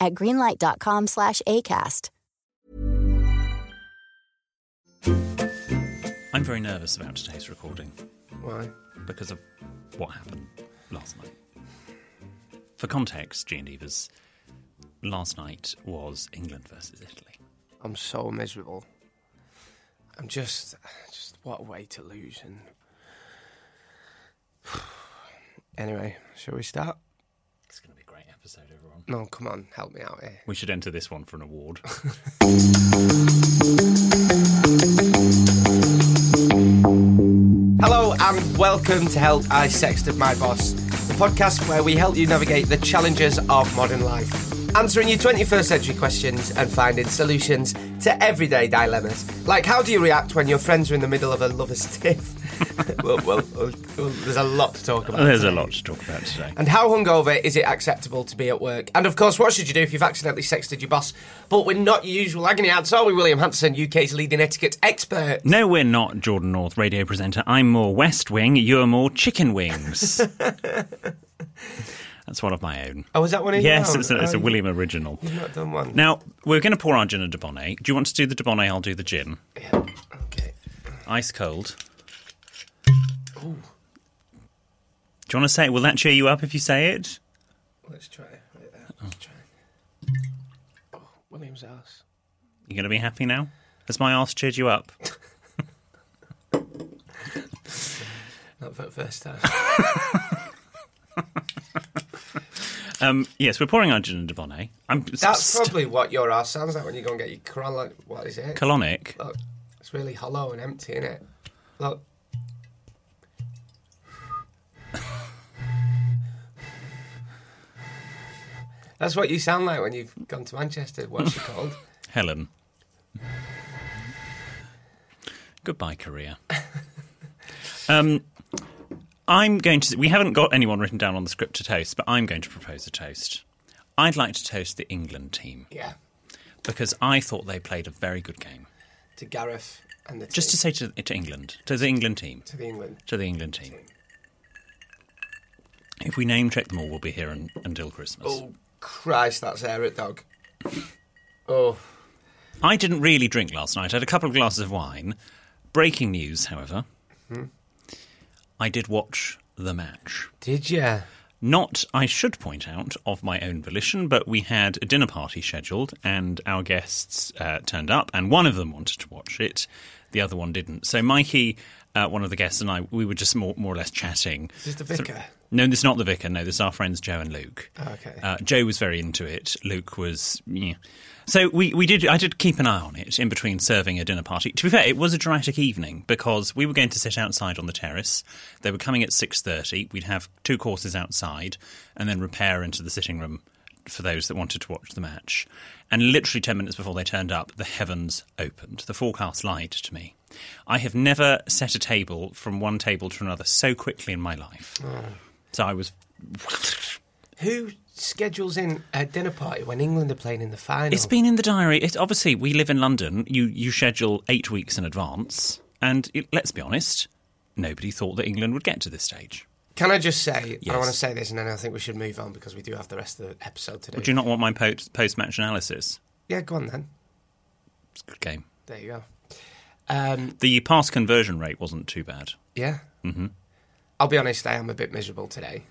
at greenlight.com slash ACAST. I'm very nervous about today's recording Why? because of what happened last night. For context, G and Divas, last night was England versus Italy. I'm so miserable. I'm just, just what a way to lose. And anyway, shall we start? It's going to be a great episode, everyone. No, come on, help me out here. We should enter this one for an award. Hello and welcome to Help I Sexted My Boss, the podcast where we help you navigate the challenges of modern life, answering your 21st century questions and finding solutions to everyday dilemmas. Like, how do you react when your friends are in the middle of a lover's tiff? well, well, well, there's a lot to talk about. There's a lot to talk about today. And how hungover is it acceptable to be at work? And of course, what should you do if you've accidentally sexted your boss? But we're not your usual agony aunts, are we, William Hanson, UK's leading etiquette expert? No, we're not Jordan North radio presenter. I'm more West Wing, you're more Chicken Wings. That's one of my own. Oh, is that one of Yes, it's a, it's Oh, a William original. You've not done one. Now, we're going to pour our gin and Dubonnet. Do you want to do the Dubonnet? I'll do the gin. Yeah. Okay. Ice cold. Do you want to say it? Will that cheer you up if you say it? Let's try. There. Let's try. Oh, William's house. You going to be happy now? Has my ass cheered you up? Not for the first time. Um, yes, we're pouring our gin and Dubonnet. I'm That's st- probably what your ass sounds like when you go and get your colonic. What is it? colonic. Look, it's really hollow and empty, isn't it? Look. That's what you sound like when you've gone to Manchester. What's it called? Helen. Goodbye, Korea. um, I'm going to. We haven't got anyone written down on the script to toast, but I'm going to propose a toast. I'd like to toast the England team Yeah. because I thought they played a very good game. To Gareth and the Just to say to, to England, to the England team, to the England. to the England team. If we name check them all, we'll be here un, until Christmas. Oh Christ, that's Eric dog. Oh, I didn't really drink last night. I had a couple of glasses of wine. Breaking news, however. I did watch the match. did you? Not, I should point out, of my own volition, but we had a dinner party scheduled and our guests uh, turned up, and one of them wanted to watch it, the other one didn't. So Mikey, uh, one of the guests, and I, we were just more, more or less chatting. Is this the vicar? No, this is not the vicar. No, this is our friends Joe and Luke. Oh, okay. Uh, Joe was very into it. Luke was, yeah. So we, we did. I did keep an eye on it in between serving a dinner party. To be fair, it was a dramatic evening because we were going to sit outside on the terrace. They were coming at six thirty. We'd have two courses outside, and then repair into the sitting room for those that wanted to watch the match. And literally ten minutes before they turned up, the heavens opened. The forecast lied to me. I have never set a table from one table to another so quickly in my life. So I was Who schedules in a dinner party when England are playing in the final? It's been in the diary. It, obviously, we live in London. You you schedule eight weeks in advance, and it, let's be honest, nobody thought that England would get to this stage. Can I just say, I want to say this, and then I think we should move on because we do have the rest of the episode today. Would you not want my post post match analysis? Yeah, go on then. It's a good game. There you go. Um, The pass conversion rate wasn't too bad. yeah. Mm-hmm. I'll be honest, I am a bit miserable today.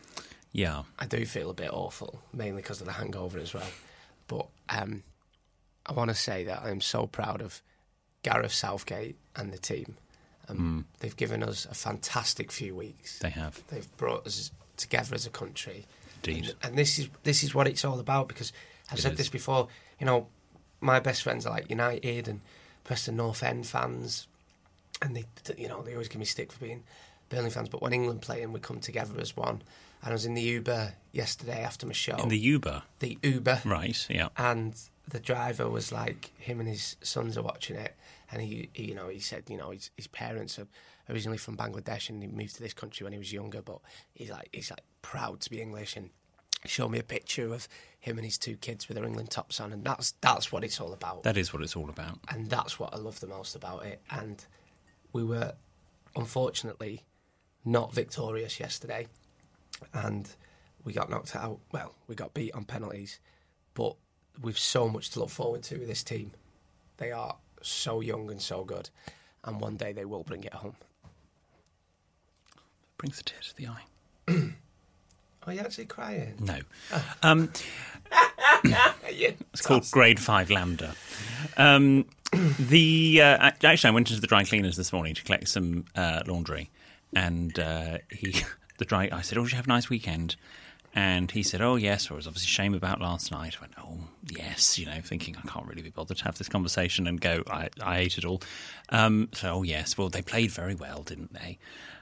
Yeah, I do feel a bit awful, mainly because of the hangover as well. But um, I want to say that I am so proud of Gareth Southgate and the team. Um, They've given us a fantastic few weeks. They have. They've brought us together as a country. Indeed. And, and this is this is what it's all about because I've It said is. this before. You know, my best friends are like United and Preston North End fans, and they you know they always give me stick for being Burnley fans. But when England play and we come together as one, and I was in the Uber yesterday after my show. In the Uber. the Uber, Right, yeah. and the driver was like him and his sons are watching it and he, he you know he said you know his, his parents are originally from Bangladesh and he moved to this country when he was younger but he's like he's like proud to be English and he showed me a picture of him and his two kids with their England tops on and that's that's what it's all about That is what it's all about. and that's what I love the most about it and we were unfortunately not victorious yesterday and we got knocked out well we got beat on penalties but we've so much to look forward to with this team they are so young and so good and one day they will bring it home Brings a tear to the eye. are you actually crying No. Um, it's called Grade 5 Lambda. Um, the uh, Actually, I went into the dry cleaners this morning to collect some uh, laundry. And uh, he, the dry, I said, Oh, did you have a nice weekend? And he said, Oh, yes. Or it was obviously shame about last night. I went, Oh, yes. You know, thinking I can't really be bothered to have this conversation and go, I, I ate it all. Um, so, oh, yes. Well, they played very well, didn't they?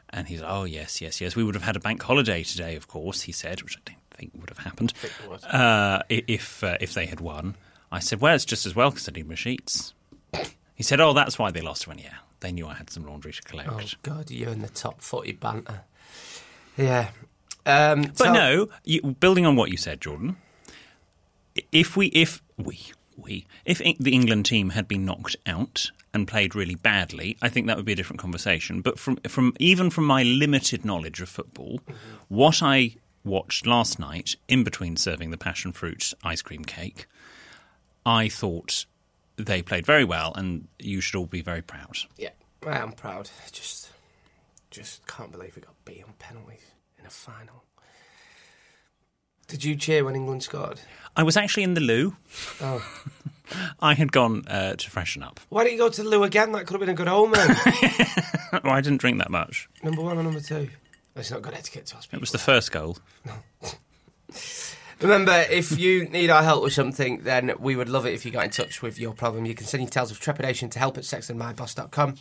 And he's Oh, yes, yes, yes. We would have had a bank holiday today, of course, he said, which I don't think would have happened uh, if uh, if they had won. I said, well, it's just as well because I need my sheets. He said, oh, that's why they lost. Went, yeah, they knew I had some laundry to collect. oh god you're in the top footy banter yeah um, But so- no, you, building on what you said, Jordan, if we, if we, we, if the England team had been knocked out and played really badly, I think that would be a different conversation. But from, from even from my limited knowledge of football, what I watched last night, in between serving the passion fruit ice cream cake, I thought they played very well, and you should all be very proud. Yeah, I am proud. Just, just can't believe we got beat on penalties in a final. Did you cheer when England scored? I was actually in the loo. Oh, I had gone uh, to freshen up. why didn't you go to the loo again? That could have been a good omen. well, I didn't drink that much. number one or number two? That's not good etiquette to people. It was the first goal. Remember, if you need our help with something, then we would love it if you got in touch with your problem. You can send your tales of trepidation to help at sextedmyboss.com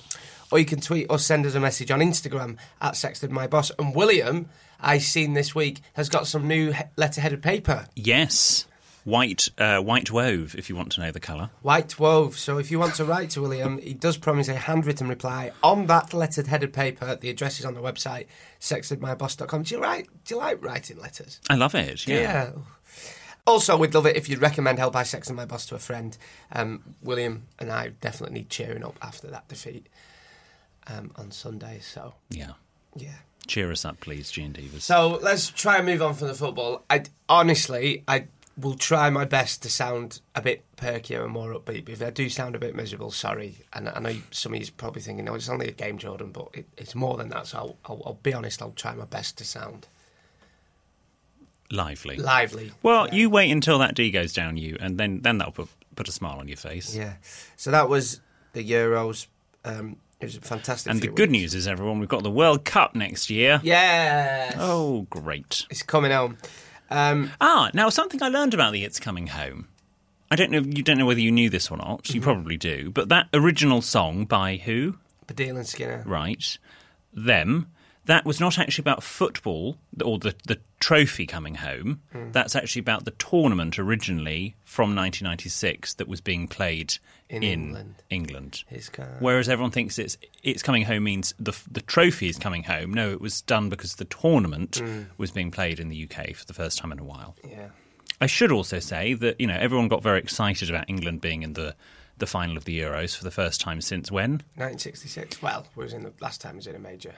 or you can tweet or send us a message on Instagram at sextedmyboss. And William, I seen this week, has got some new he- letter-headed paper. Yes, white uh, white wove. If you want to know the colour. White wove. So if you want to write to William, he does promise a handwritten reply on that lettered headed paper. The address is on the website, sextedmyboss.com. Do you write? Do you like writing letters? I love it. Yeah. Yeah. Also, we'd love it if you'd recommend Help by Sexted My Boss to a friend. Um, William and I definitely need cheering up after that defeat um, on Sunday. So, Yeah. yeah. Cheer us up, please, G and Divas. So let's try and move on from the football. I honestly, I will try my best to sound a bit perkier and more upbeat. But if I do sound a bit miserable, sorry. And I know some of you are probably thinking, "No, it's only a game, Jordan," but it, it's more than that. So I'll, I'll, I'll be honest. I'll try my best to sound Lively. lively. well, Yeah. you wait until that D goes down you, and then then that'll put put a smile on your face. Yeah. So that was the Euros. Um, it was a fantastic. And the good weeks. news is, everyone, we've got the World Cup next year. Yes. Oh, great. It's coming home. Um, Ah, now something I learned about the "It's Coming Home." I don't know. You don't know whether you knew this or not. You probably do. But that original song by who? Baddiel and Skinner. right, them, that was not actually about football or the, the trophy coming home. Hmm. That's actually about the tournament originally from 1996 that was being played In in, England. England. Whereas everyone thinks it's it's coming home means the the trophy is coming home. No, it was done because the tournament hmm. was being played in the UK for the first time in a while. Yeah. I should also say that you know everyone got very excited about England being in the the final of the Euros for the first time since when? 1966. Well, was in the last time was in a major.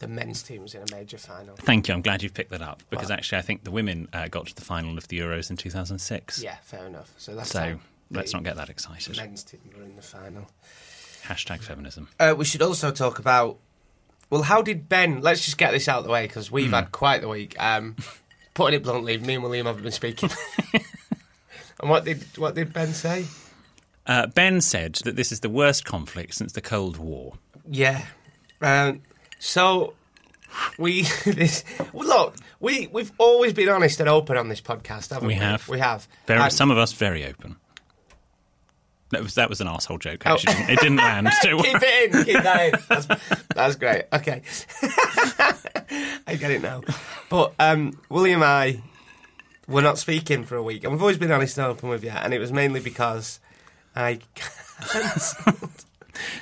The men's team was in a major final. Thank you. I'm glad you've picked that up because Well- actually, I think the women uh, got to the final of the Euros in 2006. Yeah, fair enough. So last So let's not get that excited. men's team were in the final. Hashtag feminism. Uh, we should also talk about. Well, how did Ben? Let's just get this out of the way because we've had quite the week. Um, putting it bluntly, me and William haven't been speaking. And what did what did Ben say? Uh, ben said that this is the worst conflict since the Cold War. Yeah. Um, so we this look we we've always been honest and open on this podcast, haven't we? We have. We have. Very, And- some of us very open. That was that was an asshole joke. Oh. It didn't land. Don't keep it in. Keep that in. That's, that's great. Okay. I get it now. But um, William and I were not speaking for a week, and we've always been honest and open with you, and it was mainly because I.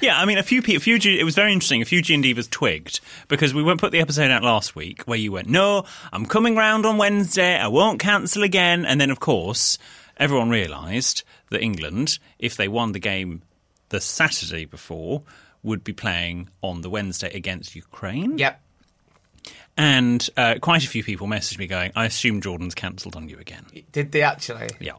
Yeah, I mean, a few people, a few, G- it was very interesting. A few G and Divas twigged because we went put the episode out last week where you went, "No, I'm coming round on Wednesday. I won't cancel again." And then, of course, everyone realised that England, if they won the game the Saturday before, would be playing on the Wednesday against Ukraine. yep. And uh, quite a few people messaged me going, "I assume Jordan's cancelled on you again." Did they actually? Yeah.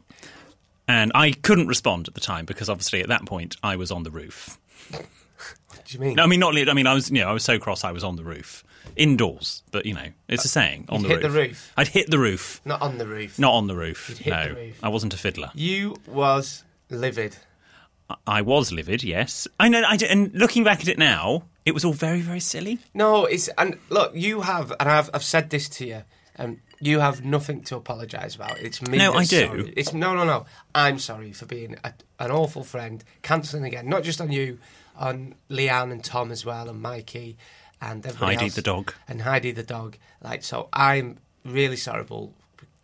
And I couldn't respond at the time because obviously at that point I was on the roof. What do you mean? No, I mean not. I mean I was. You know, I was so cross. I was on the roof, indoors. But you know, it's a uh, saying. On You'd the hit the roof. roof? I'd hit the roof, Not on the roof. not on the roof. hit no, the roof. I wasn't a fiddler. You was livid. I was livid. Yes, I know. I did, and looking back at it now, it was all very, very silly. No, it's and look, you have, and I've I've said this to you, and you have nothing to apologise about. It's me. No, I do. Sorry. It's no, no, no. I'm sorry for being a, an awful friend, cancelling again. Not just on you, on Leanne and Tom as well, and Mikey, and everybody Heidi else. the dog. and Heidi the dog. Like, so I'm really sorry.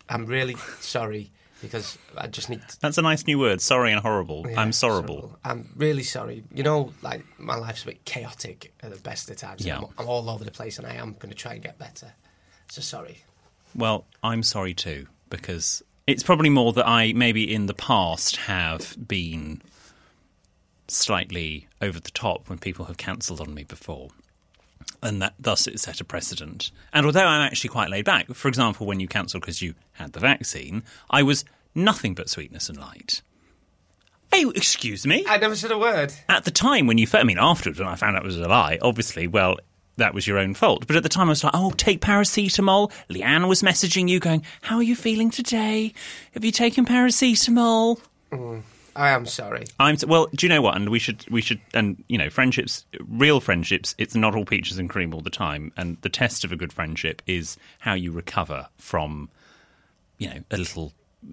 I'm really sorry because I just need. To, That's a nice new word. Sorry and horrible. yeah, I'm sorrowful. I'm really sorry. You know, like my life's a bit chaotic at the best of times. Yeah. I'm, I'm all over the place, and I am going to try and get better. So sorry. Well, I'm sorry too because it's probably more that I maybe in the past have been slightly over the top when people have cancelled on me before. And that thus it set a precedent. And although I'm actually quite laid back, for example, when you cancelled because you had the vaccine, I was nothing but sweetness and light. Hey, excuse me. I never said a word. At the time when you, I mean, afterwards when I found out it was a lie, obviously, well, that was your own fault. But at the time I was like, oh, take paracetamol. Leanne was messaging you going, how are you feeling today? Have you taken paracetamol? Mm, I am sorry. I'm well. Do you know what? And we should, we should, and you know, friendships, real friendships. It's not all peaches and cream all the time. And the test of a good friendship is how you recover from, you know, a little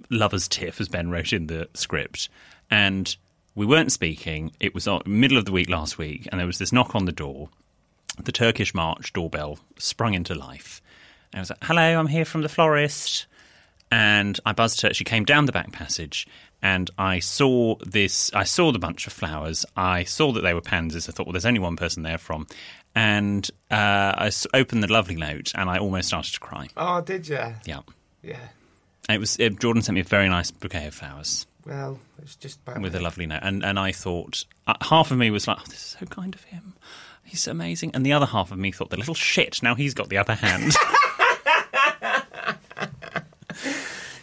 lovers' tiff, as Ben wrote in the script. And we weren't speaking. It was middle of the week last week, and there was this knock on the door. The Turkish March doorbell sprung into life. And I was like, "Hello, I'm here from the florist." and I buzzed her. She came down the back passage, and I saw this. I saw the bunch of flowers. I saw that they were pansies. I thought, well, there's only one person there from, and uh, I opened the lovely note, and I almost started to cry. Oh, did you? Yeah, Yeah. And it was. It, Jordan sent me a very nice bouquet of flowers Well, it's just by with a lovely note, and and I thought uh, half of me was like, oh, this is so kind of him. He's amazing, and the other half of me thought, the little shit. Now he's got the upper hand.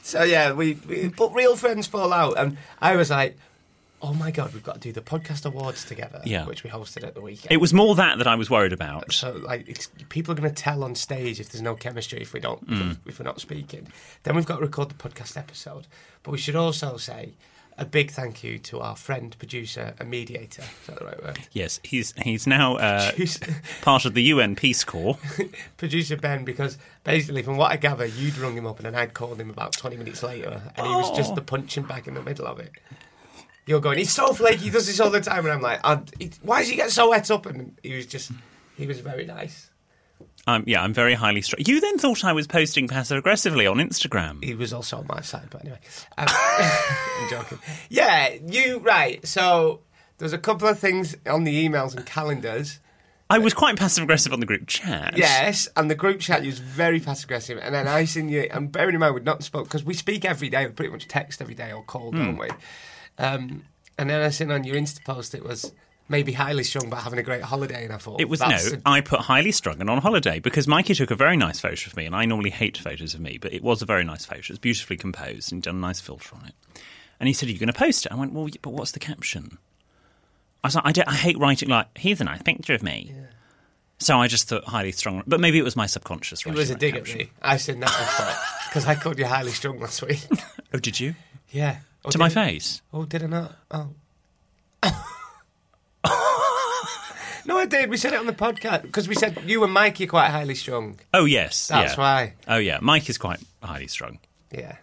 So yeah, we, we but real friends fall out, and I was like, oh my god, we've got to do the podcast awards together. Yeah. which we hosted at the weekend. it was more that that I was worried about. So like, it's, people are going to tell on stage if there's no chemistry if we don't Mm. if, if we're not speaking. Then we've got to record the podcast episode. But we should also say a big thank you to our friend, producer, and mediator. Is that the right word? Yes, he's he's now uh, part of the UN Peace Corps. producer Ben, because basically, from what I gather, you'd rung him up and then I'd called him about 20 minutes later, and he was just Oh. the punching bag in the middle of it. You're going, he's so flaky, he does this all the time, and I'm like, "Oh, why does he get so wet up? And he was just, he was very nice. Um, yeah, I'm very highly struck. You then thought I was posting passive aggressively on Instagram. He was also on my side, but anyway, um, I'm joking. Yeah, you right. So there's a couple of things on the emails and calendars. I was quite passive aggressive on the group chat. Yes, and the group chat was very passive aggressive, and then I seen you. And bearing in mind, we'd not spoke because we speak every day. We pretty much text every day or call, don't we? Um, and then I seen on your Insta post it was maybe highly strung, but having a great holiday. And I thought It was no. a- I put highly strung and on holiday because Mikey took a very nice photo of me, and I normally hate photos of me, but it was a very nice photo. It's beautifully composed and done a nice filter on it. And he said, "Are you going to post it?" I went, "Well, but what's the caption?" I was like, "I, don't- I hate writing like here's a nice picture of me." So I just thought highly strung, but maybe it was my subconscious. it was a dig at me. I said that because I called you highly strung last week. Oh, did you? Yeah. Oh, to my did- face. Oh, did I not? Oh. No, I did. We said it on the podcast because we said you and Mikey are quite highly strung. Oh yes, That's yeah. why. Oh yeah, Mike is quite highly strung. Yeah.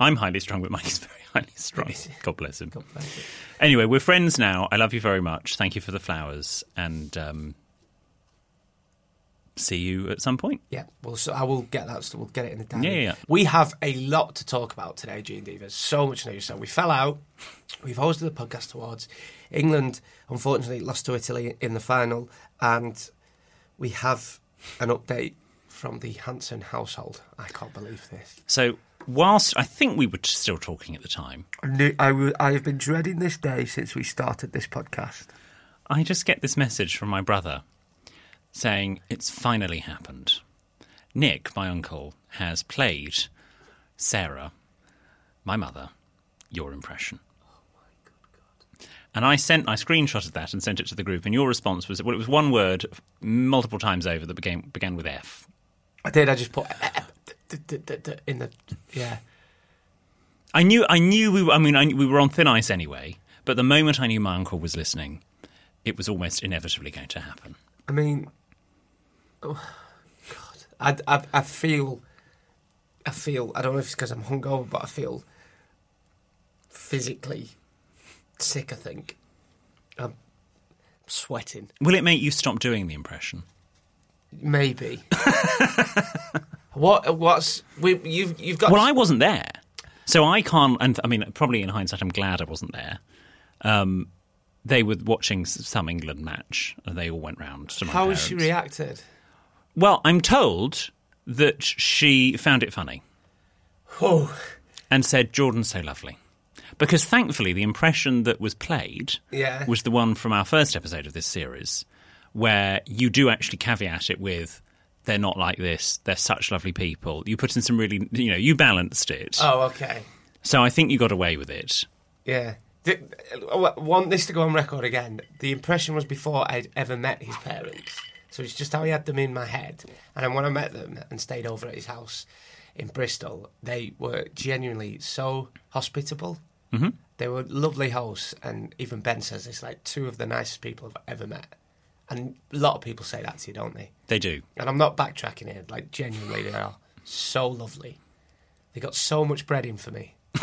I'm highly strung, but Mike is very highly strung. God bless him. bless him. Anyway, we're friends now. I love you very much. Thank you for the flowers, and um, see you at some point. Yeah, well, so I will get that. So we'll get it in the diary. Yeah, yeah, yeah. We have a lot to talk about today, G and Divas. So much news. So we fell out. We've hosted the podcast towards England. Unfortunately, lost to Italy in the final, and we have an update from the Hanson household. I can't believe this. So, whilst I think we were still talking at the time, I, w- I have been dreading this day since we started this podcast. I just get this message from my brother saying it's finally happened. Nick, my uncle, has played Sarah, my mother, your impression. Oh and I sent, I screenshotted that and sent it to the group. And your response was, well, it was one word multiple times over that began began with F. I did. I just put eh, eh, in the yeah. I knew, I knew we were. I mean, I, knew we were on thin ice anyway. But the moment I knew my uncle was listening, it was almost inevitably going to happen. I mean, oh, God, I, I, I feel, I feel. I don't know if it's because I'm hungover, but I feel physically sick. I think I'm sweating. Will it make you stop doing the impression? Maybe. what? What's? We, you've you've got. Well, I wasn't there, so I can't. And I mean, probably in hindsight, I'm glad I wasn't there. Um, they were watching some England match, and they all went round to How has she reacted? Well, I'm told that she found it funny Oh, and said, "Jordan's so lovely." Because thankfully, the impression that was played Yeah. was the one from our first episode of this series, where you do actually caveat it with, "They're not like this. They're such lovely people." You put in some really, you know, you balanced it. oh, okay. So I think you got away with it. Yeah. I uh, want this to go on record again. The impression was before I'd ever met his parents. So it's just how he had them in my head. And then when I met them and stayed over at his house in Bristol, they were genuinely so hospitable. Mm-hmm. They were lovely hosts. And even Ben says it's like two of the nicest people I've ever met. And a lot of people say that to you, don't they? They do. And I'm not backtracking here. Like, genuinely, they are so lovely. They got so much bread in for me. Do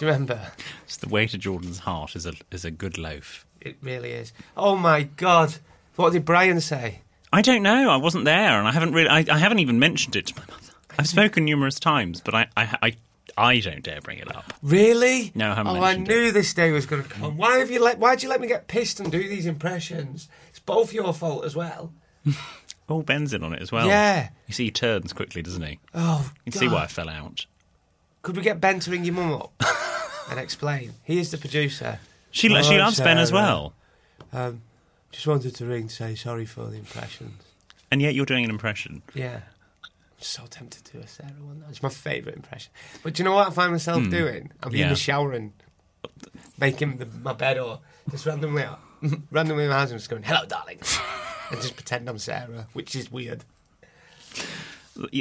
you remember? It's the way to Jordan's heart is a is a good loaf. It really is. Oh my god! What did Brian say? I don't know. I wasn't there, and I haven't really. I, I haven't even mentioned it to my mother. I've spoken numerous times, but I, I, I, I don't dare bring it up. Really? No, I haven't Oh, I mentioned knew this day was going to come. Why have you let? Why'd you let me get pissed and do these impressions? It's both your fault as well. Oh, Ben's in on it as well. Yeah. You see, he turns quickly, doesn't he? Oh, You God. can see why I fell out. Could we get Ben to ring your mum up and explain? He is the producer. She lo- she Oh, loves Ben as well, Um, just wanted to ring to say sorry for the impressions. and yet you're doing an impression. Yeah. I'm so tempted to do a Sarah one. It's my favourite impression. But do you know what I find myself doing? I'll be in Hmm. Yeah. the shower and making the, my bed or just randomly, randomly in my house and just going, hello, darling. and just pretend I'm Sarah, which is weird.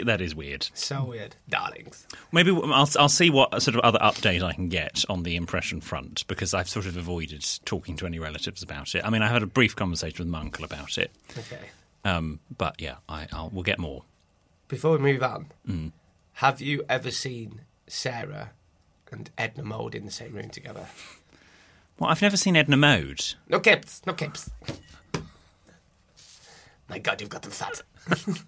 That is weird. So weird. Darlings. Maybe I'll I'll see what sort of other update I can get on the impression front because I've sort of avoided talking to any relatives about it. I mean, I had a brief conversation with my uncle about it, Okay. um, but yeah, I, I'll we'll get more. Before we move on, Hmm. have you ever seen Sarah and Edna Mode in the same room together? Well, I've never seen Edna Mode. No capes, no capes. My God, you've got them fat.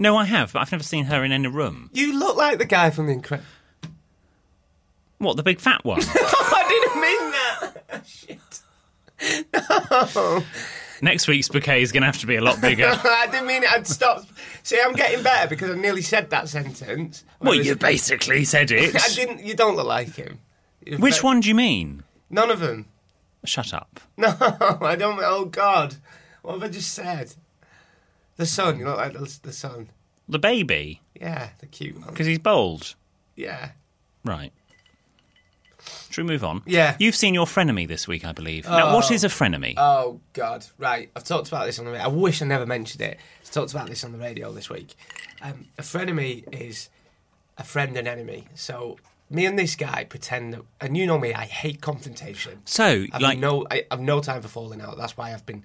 No, I have, but I've never seen her in any room. You look like the guy from the Incredible. What, the big fat one? I didn't mean that. Shit. No. Next week's bouquet is going to have to be a lot bigger. I didn't mean it. I'd stop. See, I'm getting better because I nearly said that sentence. well, you basically said it. I didn't. You don't look like him. You're Which one do you mean? None of them. Shut up. No, I don't. Oh God, what have I just said? The son. You look like the, the son. The baby, Yeah, the cute one. because he's bold. Yeah. Right. Should we move on? Yeah. You've seen your frenemy this week, I believe. Now, what is a frenemy? Oh God, right. I've talked about this on the. radio. I wish I never mentioned it. I've talked about this on the radio this week. Um, a frenemy is a friend and enemy. So me and this guy pretend that, and you know me, I hate confrontation. So, I've like, no, I, I've no time for falling out. That's why I've been.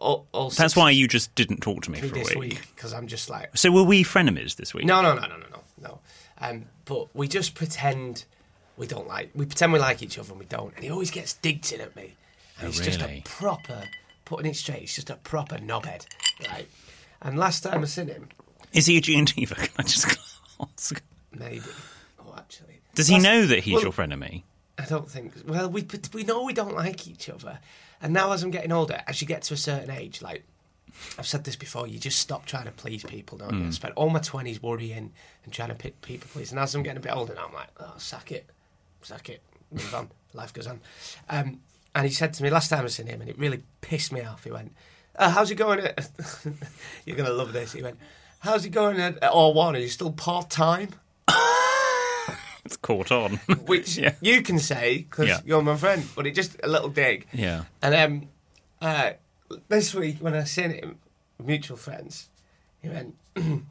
All, all that's why you just didn't talk to me for a this week. week because I'm just like So were we frenemies this week? no, no, no, no, no, no, no. Um, but we just pretend we don't like. We pretend we like each other and we don't. And he always gets digs in at me. And Oh, he's just a really? proper, putting it straight. He's just a proper knobhead, right? And last time I seen him, Is he a G and Can I just ask? maybe. Oh, actually, Does he know that he's well, your frenemy? I don't think. Well, we we know we don't like each other, and now as I'm getting older, as you get to a certain age, like I've said this before, you just stop trying to please people, don't you? I spent all my twenties worrying and trying to pick people please, and as I'm getting a bit older, now I'm like, oh, sack it, sack it, move on, life goes on. Um, and he said to me last time I seen him, and it really pissed me off. He went, uh, "How's it going?" At... You're gonna love this. He went, "How's it going at, at all one? Are you still part time?" It's caught on. which Yeah. you can say because Yeah. you're my friend, but it just a little dig. Yeah. And um, uh, this week when I seen him, mutual friends, he went.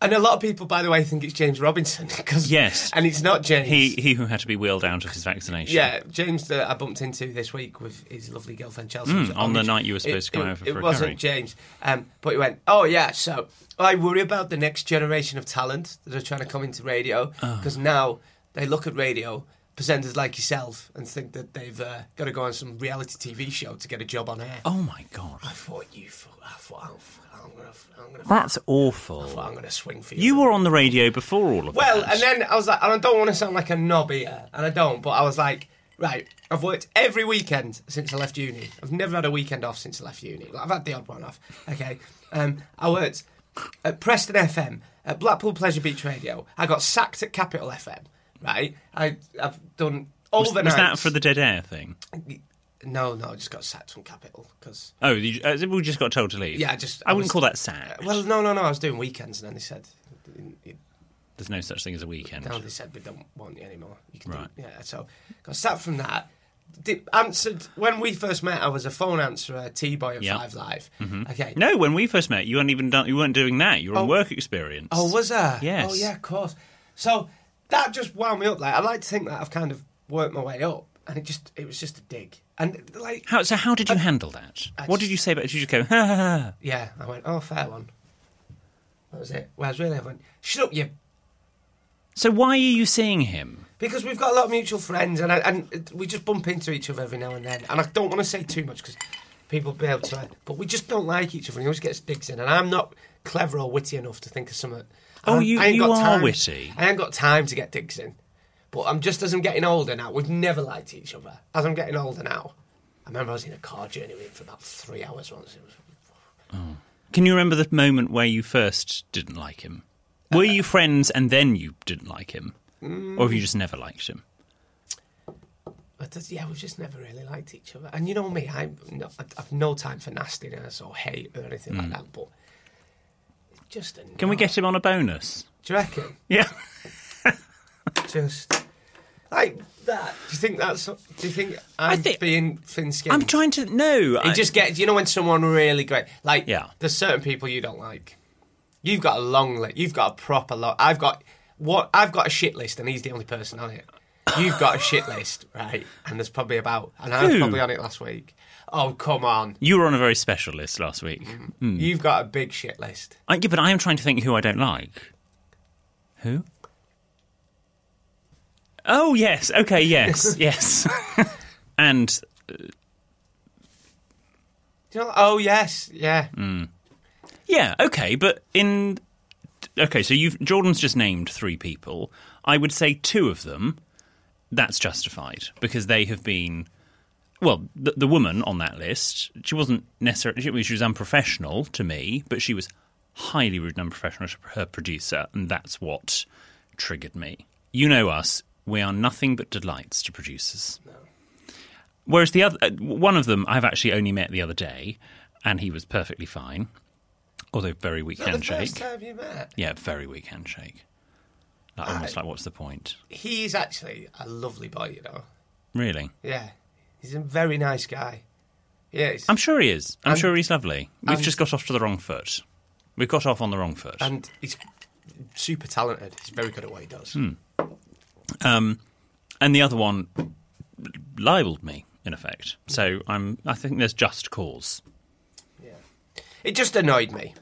And a lot of people, by the way, think it's James Robinson because Yes. and it's not James. he he who had to be wheeled out of his vaccination. yeah, James that I bumped into this week with his lovely girlfriend Chelsea. Mm, on the night you were supposed to come it, over It for a wasn't curry. James, um, but he went, "Oh yeah, so I worry about the next generation of talent that are trying to come into radio Oh. because now they look at radio." Presenters like yourself and think that they've uh, got to go on some reality TV show to get a job on air. Oh my god. I thought you. I thought I'm, I'm gonna. I'm gonna. That's awful. I thought I'm gonna swing for you. You were on the radio before all of Well, that. Well, and then I was like, and I don't want to sound like a knob here, and I don't, but I was like, right, I've worked every weekend since I left uni. I've never had a weekend off since I left uni. Like, I've had the odd one off. Okay, um, I worked at Preston FM, at Blackpool Pleasure Beach Radio. I got sacked at Capital FM. Right, I, I've done was, overnight. was that for the dead air thing? No, no, I just got sacked from Capital because. Oh, you, uh, we just got told to leave. Yeah, I just- I, I wouldn't was- call that sacked. Well, no, no, no. I was doing weekends, and then they said, There's no such thing as a weekend. No, they said we don't want you anymore. You can Right. do, yeah. So got sacked from that. Did, answered when we first met. I was a phone answerer, T boy at Yeah. Five Live. Mm-hmm. Okay. No, when we first met, you weren't even done, you weren't doing that. You were on Oh. work experience. Oh, was there? Yes. Oh, yeah, of course. So that just wound me up. Like I like to think that I've kind of worked my way up, and it just it was just a dig. And like, How, so how did you handle that? I what did you say about? Did you just go? Ha, ha, ha. yeah, I went, oh, fair one. That was it. Whereas really, I went, shut up, you So why are you seeing him? Because we've got a lot of mutual friends, and I, and we just bump into each other every now and then. And I don't want to say too much because people will be able to, but we just don't like each other. And he always gets digs in, and I'm not clever or witty enough to think of something. Oh, you- I ain't you got are time. witty. I ain't got time to get digs in. But I'm just as I'm getting older now. We've never liked each other. As I'm getting older now, I remember I was in a car journey with him for about three hours once. It was oh. Can you remember the moment where you first didn't like him? Were uh, you friends and then you didn't like him, or have you just never liked him? But that's- yeah, we've just never really liked each other. And you know me, I'm no, I've no time for nastiness or hate or anything like mm. that. But just. Can we get him on a bonus? Do you reckon? Yeah. Just like that. Do you think that's? Do you think I'm think- being thin-skinned? I'm trying to no. I You just get. You know when someone really great, like Yeah. There's certain people you don't like. You've got a long list. You've got a proper lot. I've got what? I've got a shit list, and he's the only person on it. You've got a shit list, right? And there's probably about, and I was Who? probably on it last week. Oh come on! You were on a very special list last week. Mm. You've got a big shit list. I, yeah, but I am trying to think who I don't like. Who? Oh yes. Okay. Yes. yes. and Do you know? Oh yes, yeah. Mm. yeah. Okay. But in okay, so you've Jordan's just named three people. I would say two of them. That's justified because they have been. Well, the, the woman on that list, she wasn't necessarily. She, was unprofessional to me, but she was highly rude and unprofessional to her producer, and that's what triggered me. You know us; we are nothing but delights to producers. Whereas the other, uh, one of them, I've actually only met the other day, and he was perfectly fine, although very weak Is that the handshake. first time you met? Yeah, very weak handshake. Like, almost like, what's the point? He's actually a lovely boy, you know. Really? Yeah, he's a very nice guy. Yeah, he's, I'm sure he is. I'm And- sure he's lovely. We've just got off to the wrong foot. We've got off on the wrong foot. and he's super talented. He's very good at what he does. Um, and the other one libelled me, in effect. So I'm. I think there's just cause. Yeah. It just annoyed me.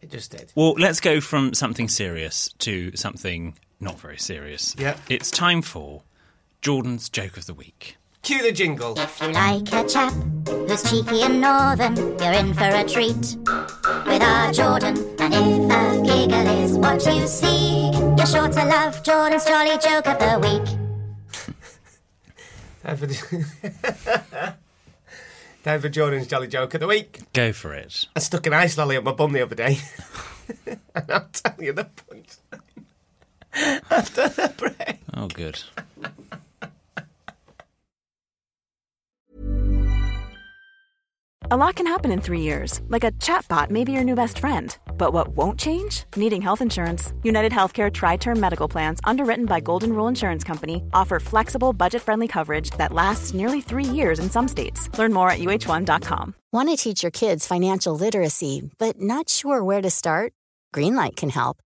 It just did. Well, let's go from something serious to something not very serious. Yeah. It's time for Jordan's joke of the week. Cue the jingle. If you like a chap who's cheeky and northern, you're in for a treat with our Jordan. And if a giggle is what you seek, you're sure to love Jordan's jolly joke of the week. Time for, Time for Jordan's Jolly Joke of the Week. Go for it. I stuck an ice lolly up my bum the other day. and I'll tell you the punch after the break. Oh, good. A lot can happen in three years, like a chatbot may be your new best friend. But what won't change? Needing health insurance. United Healthcare TriTerm Medical Plans, underwritten by Golden Rule Insurance Company, offer flexible, budget friendly coverage that lasts nearly three years in some states. Learn more at uh1.com. Want to teach your kids financial literacy, but not sure where to start? Greenlight can help.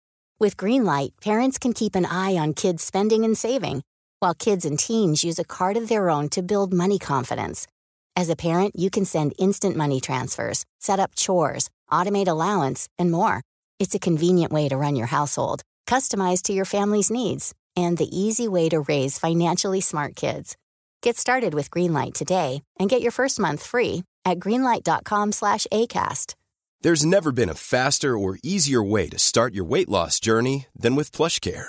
With Greenlight, parents can keep an eye on kids' spending and saving, while kids and teens use a card of their own to build money confidence. As a parent, you can send instant money transfers, set up chores, automate allowance, and more. It's a convenient way to run your household, customized to your family's needs, and the easy way to raise financially smart kids. Get started with Greenlight today and get your first month free at greenlight.com slash ACAST. There's never been a faster or easier way to start your weight loss journey than with PlushCare.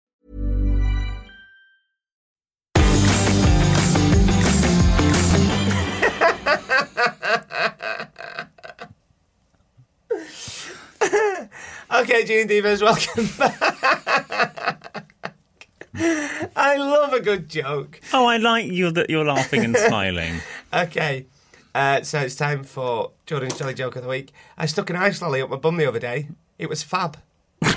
Okay, G and Divas, welcome back. I love a good joke. Oh, I like you that you're laughing and smiling. Okay, uh, so it's time for Jordan's Jolly Joke of the Week. I stuck an ice lolly up my bum the other day. It was fab. I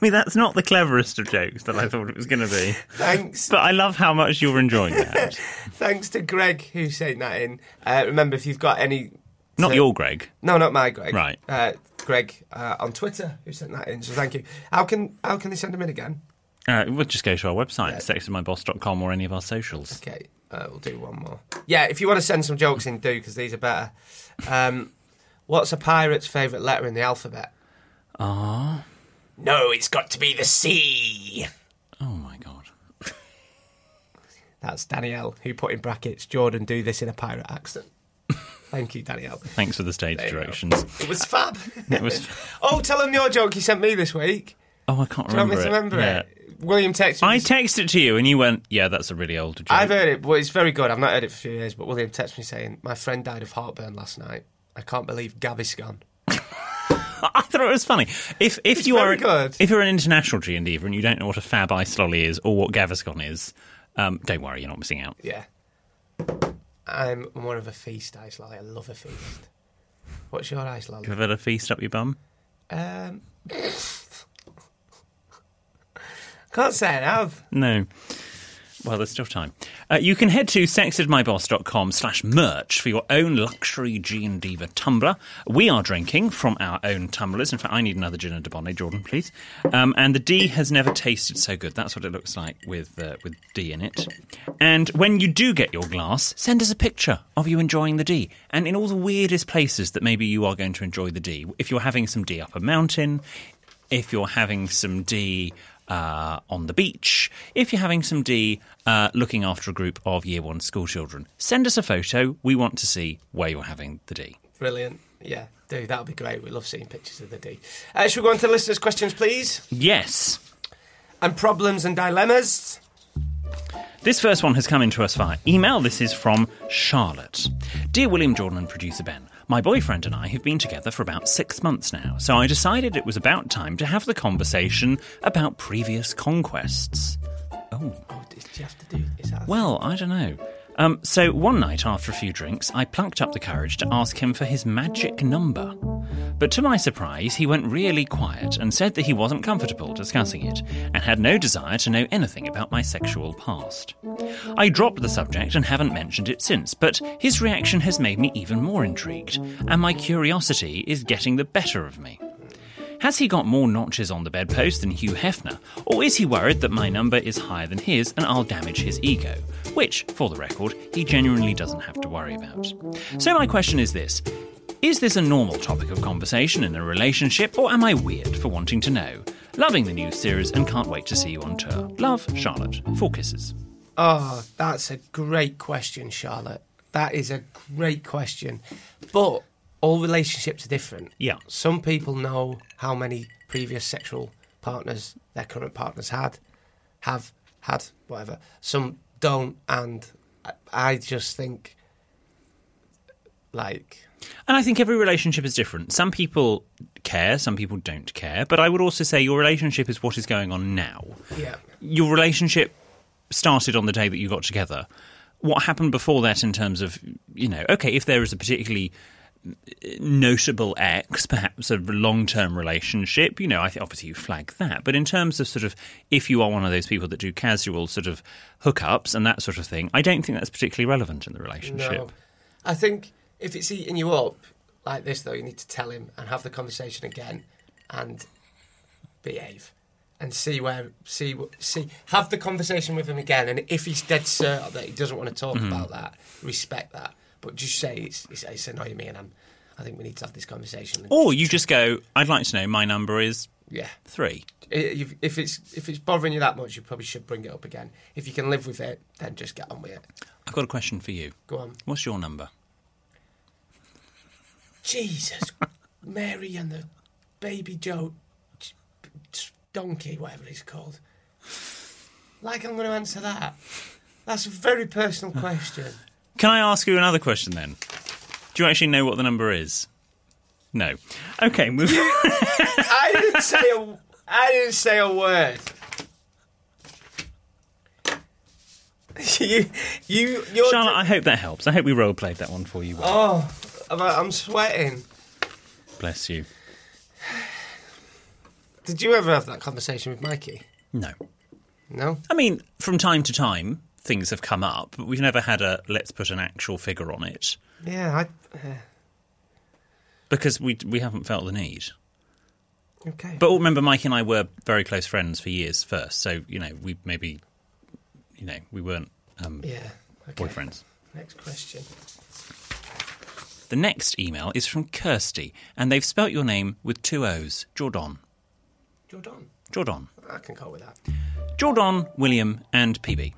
mean, that's not the cleverest of jokes that I thought it was going to be. Thanks. But I love how much you're enjoying that. Thanks to Greg who sent that in. Uh, remember, if you've got any. Not your Greg. No, not my Greg. Right. Uh, Greg uh, on Twitter who sent that in. So thank you. How can how can they send them in again? Uh, we'll just go to our website, sextedmyboss.com, or any of our socials. Okay, uh, we'll do one more. Yeah, if you want to send some jokes in, do because these are better. Um, what's a pirate's favourite letter in the alphabet? Ah. No, it's got to be the C. Oh my god. That's Danielle who put in brackets. Jordan, do this in a pirate accent. Thank you, Danielle. Thanks for the stage There you go. directions. It was fab. It was. oh, tell them your joke you sent me this week. Oh, I can't Do you want remember me to it. remember Yeah. it? William texted me. I texted it to you, and you went, "Yeah, that's a really old joke." I've heard it, but it's very good. I've not heard it for a few years, but William texted me saying, My friend died of heartburn last night. I can't believe Gaviscon. I thought it was funny. If if It's you are good. if you're an international G and Diva and you don't know what a Fab Ice Lolly is or what Gaviscon is, um, don't worry, you're not missing out. Yeah. I'm more of a feast ice lolly. I love a feast. What's your ice lolly? You ever had a feast up your bum? Um, can't say I have. No. Well, there's still time. Uh, you can head to sextedmyboss.com slash merch for your own luxury G and Diva tumbler. We are drinking from our own tumblers. In fact, I need another gin and Dubonnet, Jordan, please. Um, and the D has never tasted so good. That's what it looks like with uh, with D in it. And when you do get your glass, send us a picture of you enjoying the D. And in all the weirdest places that maybe you are going to enjoy the D. If you're having some D up a mountain, if you're having some D uh, on the beach, if you're having some D uh, looking after a group of year one school children, send us a photo. We want to see where you're having the D. Brilliant. Yeah, do. That would be great. We love seeing pictures of the D. Uh, should we go on to listeners' questions, please? Yes. And problems and dilemmas? This first one has come into us via email. This is from Charlotte. Dear William Jordan and producer Ben, my boyfriend and I have been together for about six months now, so I decided it was about time to have the conversation about previous conquests. Oh. Oh, did you have to do? Is that? Well, I don't know. Um, so one night after a few drinks, I plucked up the courage to ask him for his magic number. But to my surprise, he went really quiet and said that he wasn't comfortable discussing it and had no desire to know anything about my sexual past. I dropped the subject and haven't mentioned it since, but his reaction has made me even more intrigued, and my curiosity is getting the better of me. Has he got more notches on the bedpost than Hugh Hefner, or is he worried that my number is higher than his and I'll damage his ego? Which, for the record, he genuinely doesn't have to worry about. So, my question is this Is this a normal topic of conversation in a relationship, or am I weird for wanting to know? Loving the new series and can't wait to see you on tour. Love, Charlotte. Four kisses. Oh, that's a great question, Charlotte. That is a great question. But all relationships are different. Yeah. Some people know how many previous sexual partners their current partners had, have had, whatever. Some don't, and I, I just think, like, And I think every relationship is different. Some people care, some people don't care. But I would also say your relationship is what is going on now. yeah, Your relationship started on the day that you got together. What happened before that in terms of, you know, okay, if there is a particularly notable ex, perhaps a long term relationship, you know, I think obviously you flag that. But in terms of sort of if you are one of those people that do casual sort of hookups and that sort of thing, I don't think that's particularly relevant in the relationship. no. I think if it's eating you up like this, though, you need to tell him and have the conversation again, and behave. And see where, see, see, have the conversation with him again. And if he's dead certain that he doesn't want to talk Mm-hmm. about that, respect that. But just say it's, it's, it's annoying me, and I'm, I think we need to have this conversation. Or you just go, I'd like to know my number is yeah. three. If, if it's if it's bothering you that much, you probably should bring it up again. If you can live with it, then just get on with it. I've got a question for you. Go on. What's your number? Jesus, Mary and the baby Joe donkey, whatever he's called. Like I'm going to answer that. That's a very personal question. Can I ask you another question then? Do you actually know what the number is? No. Okay, move on. I didn't say a. I didn't say a word. you, you, you're. Charlotte, I hope that helps. I hope we role played that one for you. well. oh, I'm, sweating. Bless you. Did you ever have that conversation with Mikey? No. No. I mean, from time to time, things have come up, but we've never had a let's put an actual figure on it Yeah. I, because we we haven't felt the need. okay. But remember, Mike and I were very close friends for years first, so you know we maybe, you know, we weren't um, yeah. Okay. boyfriends. Next question. The next email is from Kirsty, and they've spelt your name with two O's. Jordan. Jordan. Jordan. I can go with that. Jordan, William, and PB.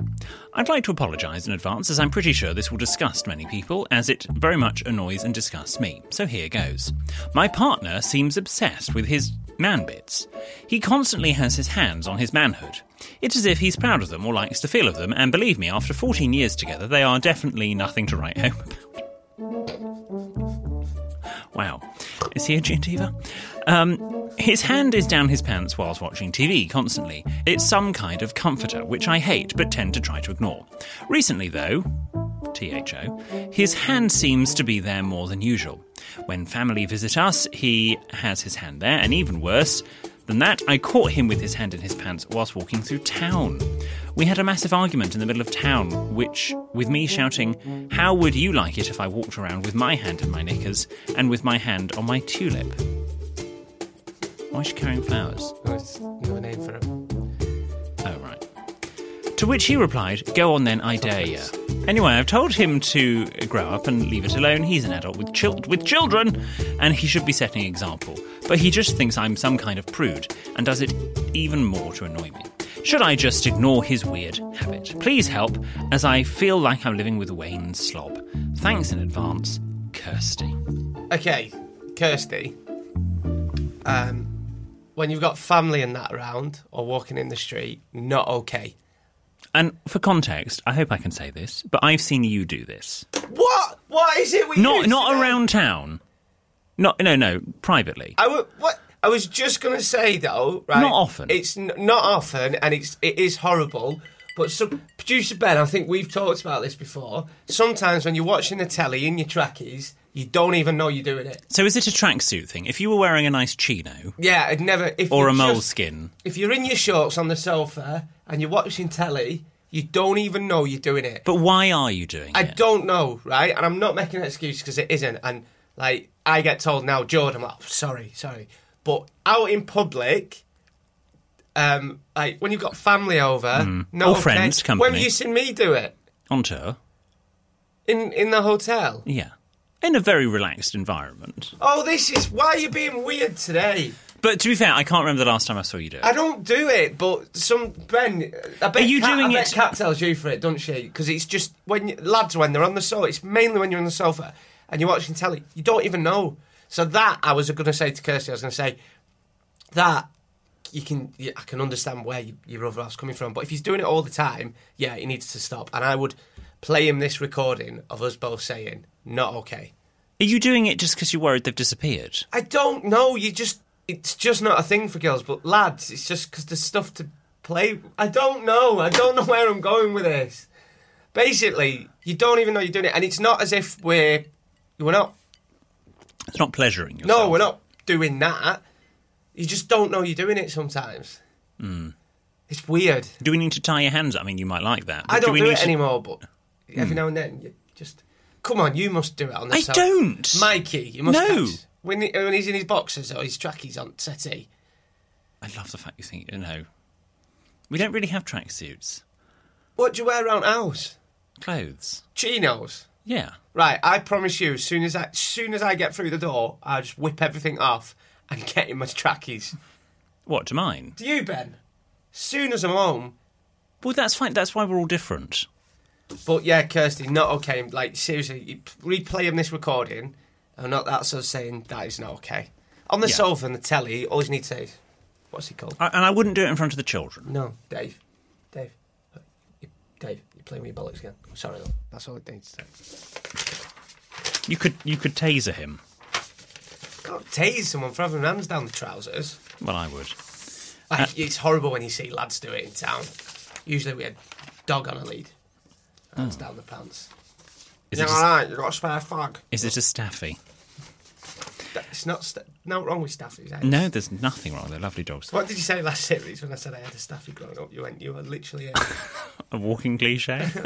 I'd like to apologise in advance as I'm pretty sure this will disgust many people, as it very much annoys and disgusts me. So here goes. My partner seems obsessed with his man bits. He constantly has his hands on his manhood. It's as if he's proud of them or likes to feel of them, and believe me, after 14 years together, they are definitely nothing to write home about. Wow. Is he a Gentiva? Um, his hand is down his pants whilst watching TV constantly. It's some kind of comforter, which I hate but tend to try to ignore. Recently, though, THO, his hand seems to be there more than usual. When family visit us, he has his hand there, and even worse than that, I caught him with his hand in his pants whilst walking through town. We had a massive argument in the middle of town, which, with me shouting, How would you like it if I walked around with my hand in my knickers and with my hand on my tulip? Why is she carrying flowers? No, it's no name for it. Oh, right. To which he replied, Go on then, I dare. Anyway, I've told him to grow up and leave it alone. He's an adult with, chil- with children, and he should be setting an example. But he just thinks I'm some kind of prude, and does it even more to annoy me. Should I just ignore his weird habit? Please help, as I feel like I'm living with Wayne Slob. Thanks in advance, Kirsty. Okay, Kirsty. Um, when you've got family and that around or walking in the street, not okay. And for context, I hope I can say this, but I've seen you do this. What? What is it? We Not not today? around town. Not no no privately. I w- what I was just going to say though, right? Not often. It's n- not often, and it's it is horrible. But some, producer Ben, I think we've talked about this before. Sometimes when you're watching the telly in your trackies, you don't even know you're doing it. So is it a tracksuit thing? If you were wearing a nice chino Yeah, I'd never. If or a just- moleskin, If you're in your shorts on the sofa and you're watching telly, you don't even know you're doing it. but why are you doing I it? I don't know, right? And I'm not making an excuse because it isn't. And like, I get told now, Jordan, I'm like, oh, sorry, sorry. But out in public, um, like when you've got family over, no Mm. Or okay. friends, When company. have you seen me do it On tour, in in the hotel? yeah, in a very relaxed environment. Oh, this is why are you're being weird today. But to be fair, I can't remember the last time I saw you do it. I don't do it, but some Ben. I bet Are you Kat, doing I bet it- Kat tells you for it, doesn't she? Because it's just when you, lads when they're on the sofa. It's mainly when you're on the sofa and you're watching telly. You don't even know. So that I was going to say to Kirsty, I was going to say that you can. You, I can understand where you, your other half's coming from, but if he's doing it all the time, yeah, he needs to stop. And I would play him this recording of us both saying, "Not okay." Are you doing it just because you're worried they've disappeared? I don't know. You just it's just not a thing for girls, but lads, it's just because there's stuff to play. I don't know. I don't know where I'm going with this. Basically, you don't even know you're doing it, and it's not as if we're we're not. It's not pleasuring yourself. No, we're not doing that. You just don't know you're doing it sometimes. Hmm. It's weird. Do we need to tie your hands? up? I mean, you might like that. I don't we do, need it to- anymore, but every hmm. now and then you just come on. You must do it on the I don't. Mikey. You must No. catch- when he, when he's in his boxers or his trackies on settee. I love the fact you think you know. We don't really have tracksuits, What do you wear around house? clothes. Chinos. Yeah. Right, I promise you, as soon as I, as soon as I get through the door, I'll just whip everything off and get in my trackies. What to mine? Do you, Ben? Soon as I'm home. Well, that's fine. That's why we're all different. But yeah, Kirsty, not okay. Like, seriously, you replay him this recording, and not that's us saying that is not okay. On the Yeah. sofa and the telly, all you need to say is, what's he called? I, and I wouldn't do it in front of the children. No, Dave. Dave. Dave, you're playing with your bollocks again. Sorry, though. That's all it needs to say. You could you could taser him. Can't tase someone for having hands down the trousers. Well, I would. Like, uh, it's horrible when you see lads do it in town. Usually we had dog on a lead. Hands hmm. down the pants. Is yeah, it, all right, you got a spare fag. is it a staffy? It's not st- no wrong with staffies. eh? No, there's nothing wrong. They're lovely dogs. What did you say last series when I said I had a staffy growing up? You went, you were literally. A... A walking cliche.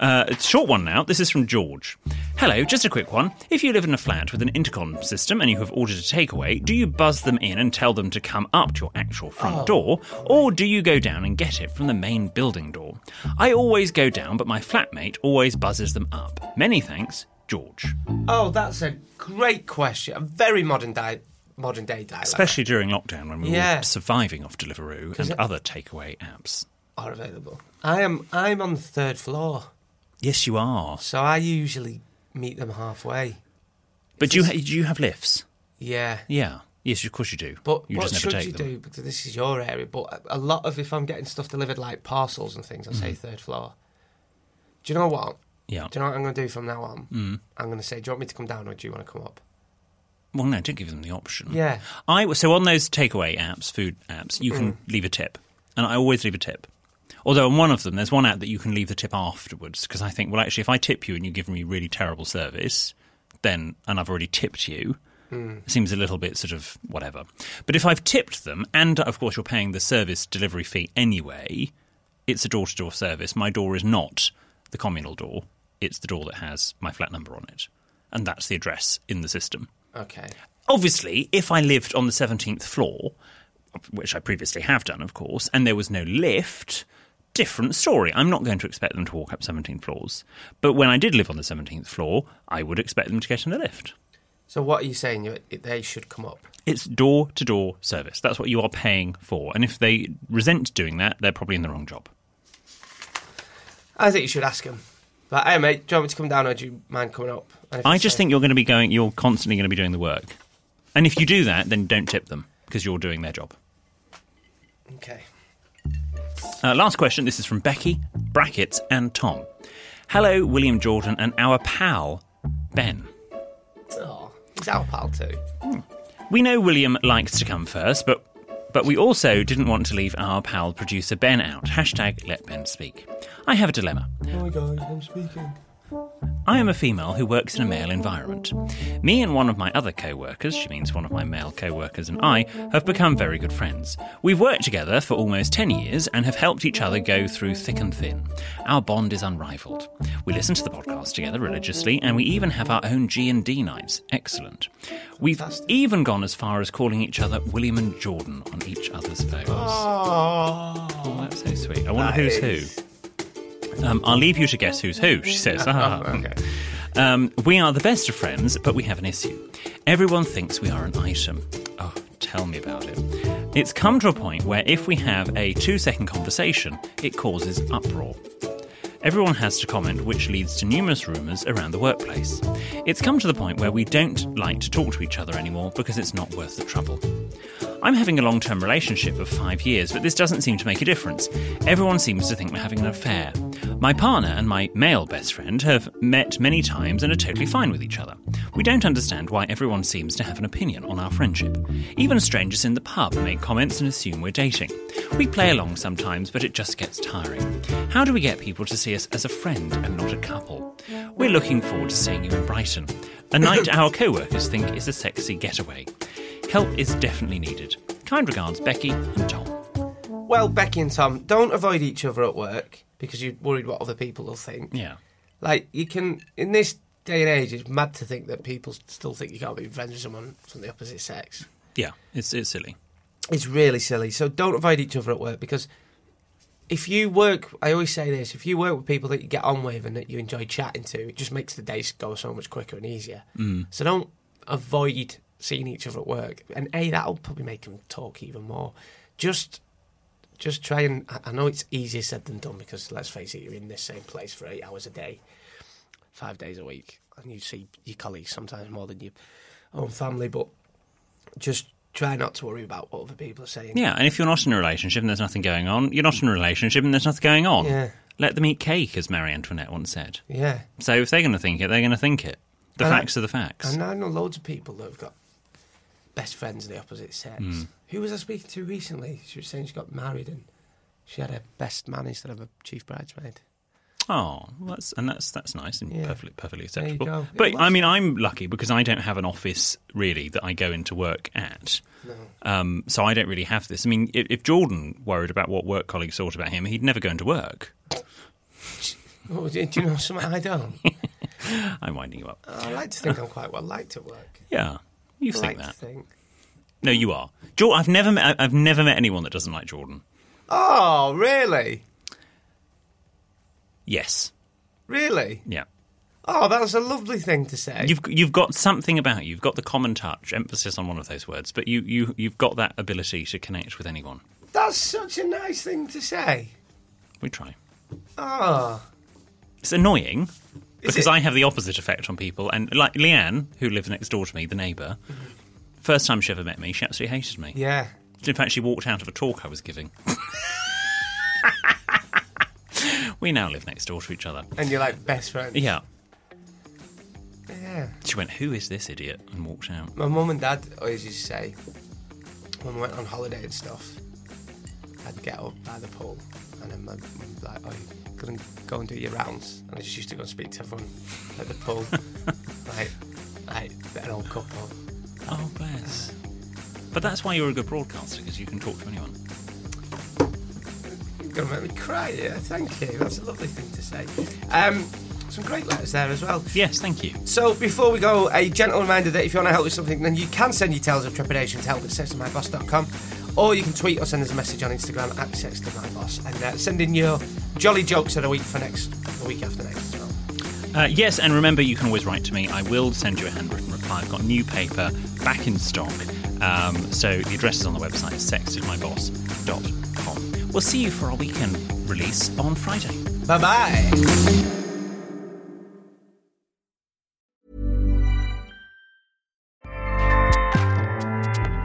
Uh, it's a short one now. This is from George. Hello, just a quick one. If you live in a flat with an intercom system and you have ordered a takeaway, do you buzz them in and tell them to come up to your actual front door, or do you go down and get it from the main building door? I always go down, but my flatmate always buzzes them up. Many thanks, George. oh, that's a great question. A very modern di- modern day dialect. Especially during lockdown when we Yeah. were surviving off Deliveroo and other takeaway apps. are available. I am. I'm on the third floor, Yes, you are. so I usually meet them halfway. But do you, ha- do you have lifts? Yeah. Yeah. Yes, of course you do. But you what just never should you them. do? Because this is your area. But a lot of if I'm getting stuff delivered like parcels and things, I'll Mm. say third floor. Do you know what? Yeah. Do you know what I'm going to do from now on? Mm. I'm going to say, do you want me to come down or do you want to come up? Well, no, don't give them the option. Yeah. I so on those takeaway apps, food apps, you Mm. can leave a tip, and I always leave a tip. Although on one of them, there's one app that you can leave the tip afterwards because I think, well, actually, if I tip you and you give me really terrible service, then and I've already tipped you, Mm. seems a little bit sort of whatever. But if I've tipped them, and of course you're paying the service delivery fee anyway, it's a door-to-door service. My door is not the communal door; it's the door that has my flat number on it, and that's the address in the system. Okay. Obviously, if I lived on the 17th floor, which I previously have done, of course, and there was no lift, different story. I'm not going to expect them to walk up 17 floors. But when I did live on the 17th floor, I would expect them to get in a lift. So what are you saying? You they should come up. It's door to door service. That's what you are paying for. And if they resent doing that, they're probably in the wrong job. I think you should ask him. Like, hey mate, do you want me to come down or do you mind coming up? I just think you're going to be going, you're constantly going to be doing the work. And if you do that, then don't tip them because you're doing their job. Okay. Uh, last question. This is from Becky, Brackets, and Tom. Hello, William Jordan, and our pal, Ben. Oh, he's our pal too. We know William likes to come first, but but we also didn't want to leave our pal producer Ben out. Hashtag let Ben speak. I have a dilemma. My god, I'm speaking. I am a female who works in a male environment. Me and one of my other co workers, she means one of my male co workers and I, have become very good friends. We've worked together for almost 10 years and have helped each other go through thick and thin. Our bond is unrivaled. We listen to the podcast together religiously and we even have our own G&D nights. Excellent. We've even gone as far as calling each other William and Jordan on each other's phones. Oh, that's so sweet. I wonder who's who. Um, I'll leave you to guess who's who, she says. Ah. okay. Um, we are the best of friends, but we have an issue. Everyone thinks we are an item. Oh, tell me about it. It's come to a point where if we have a two second conversation, it causes uproar. Everyone has to comment, which leads to numerous rumours around the workplace. It's come to the point where we don't like to talk to each other anymore because it's not worth the trouble. I'm having a long term relationship of five years, but this doesn't seem to make a difference. Everyone seems to think we're having an affair. My partner and my male best friend have met many times and are totally fine with each other. We don't understand why everyone seems to have an opinion on our friendship. Even strangers in the pub make comments and assume we're dating. We play along sometimes, but it just gets tiring. How do we get people to see us as a friend and not a couple? We're looking forward to seeing you in Brighton. A night our co workers think is a sexy getaway. Help is definitely needed. Kind regards, Becky and Tom. Well, Becky and Tom, don't avoid each other at work because you're worried what other people will think. Yeah. Like, you can, in this day and age, it's mad to think that people still think you can't be friends with someone from the opposite sex. Yeah, it's, it's silly. It's really silly. So don't avoid each other at work because if you work, I always say this: if you work with people that you get on with and that you enjoy chatting to, it just makes the days go so much quicker and easier. Mm. So don't avoid seeing each other at work, and a that'll probably make them talk even more. Just, just try and. I- I know it's easier said than done because let's face it, you're in this same place for eight hours a day, five days a week, and you see your colleagues sometimes more than your own family. But just try not to worry about what other people are saying. Yeah, and if you're not in a relationship and there's nothing going on, you're not in a relationship and there's nothing going on. Yeah. Let them eat cake, as Marie Antoinette once said. Yeah. So if they're going to think it, they're going to think it. The And I- facts are the facts. And I know loads of people that have got best friends of the opposite sex. Mm. Who was I speaking to recently? She was saying she got married and she had a best man instead of a chief bridesmaid. Oh, well, that's and that's that's nice and Yeah. perfectly perfectly acceptable. But I mean, I'm lucky because I don't have an office really that I go into work at. No. Um, so I don't really have this. I mean, if, if Jordan worried about what work colleagues thought about him, he'd never go into work. Oh, do you know something I don't? I'm winding you up. I like to think I'm quite well liked at work. Yeah, you I think that? think. No, you are. Jor- I've never met. I've never met anyone that doesn't like Jordan. Oh, really? Yes. Really? Yeah. Oh, that's a lovely thing to say. You've you've got something about you. You've got the common touch. Emphasis on one of those words, but you you you've got that ability to connect with anyone. That's such a nice thing to say. We try. Oh, It's annoying because? I have the opposite effect on people. And like Leanne, who lives next door to me, the neighbour, first time she ever met me, she absolutely hated me. yeah. In fact, she walked out of a talk I was giving. we now live next door to each other. And you're like best friends. Yeah. Yeah. She went, "Who is this idiot?" and walked out. My mum and dad always used to say, when we went on holiday and stuff, I'd get up by the pool, and then my mum like, "Oh, you couldn't go and do your rounds," and I just used to go and speak to everyone at the pool, like, like an old couple. Oh, bless. But that's why you're a good broadcaster because you can talk to anyone. You're gonna make me cry. Yeah, thank you. That's a lovely thing to say. Um, some great letters there as well. Yes, thank you. So before we go, a gentle reminder that if you want to help with something, then you can send your tales of trepidation to help at sextedmyboss.com or you can tweet or send us a message on Instagram at sextedmyboss and uh, send in your jolly jokes of the week for next, the week after next as well. Uh, yes, and remember, you can always write to me. I will send you a handwritten reply. I've got new paper back in stock. Um, so the address is on the website, sextedmyboss.com. We'll see you for our weekend release on Friday. Bye bye.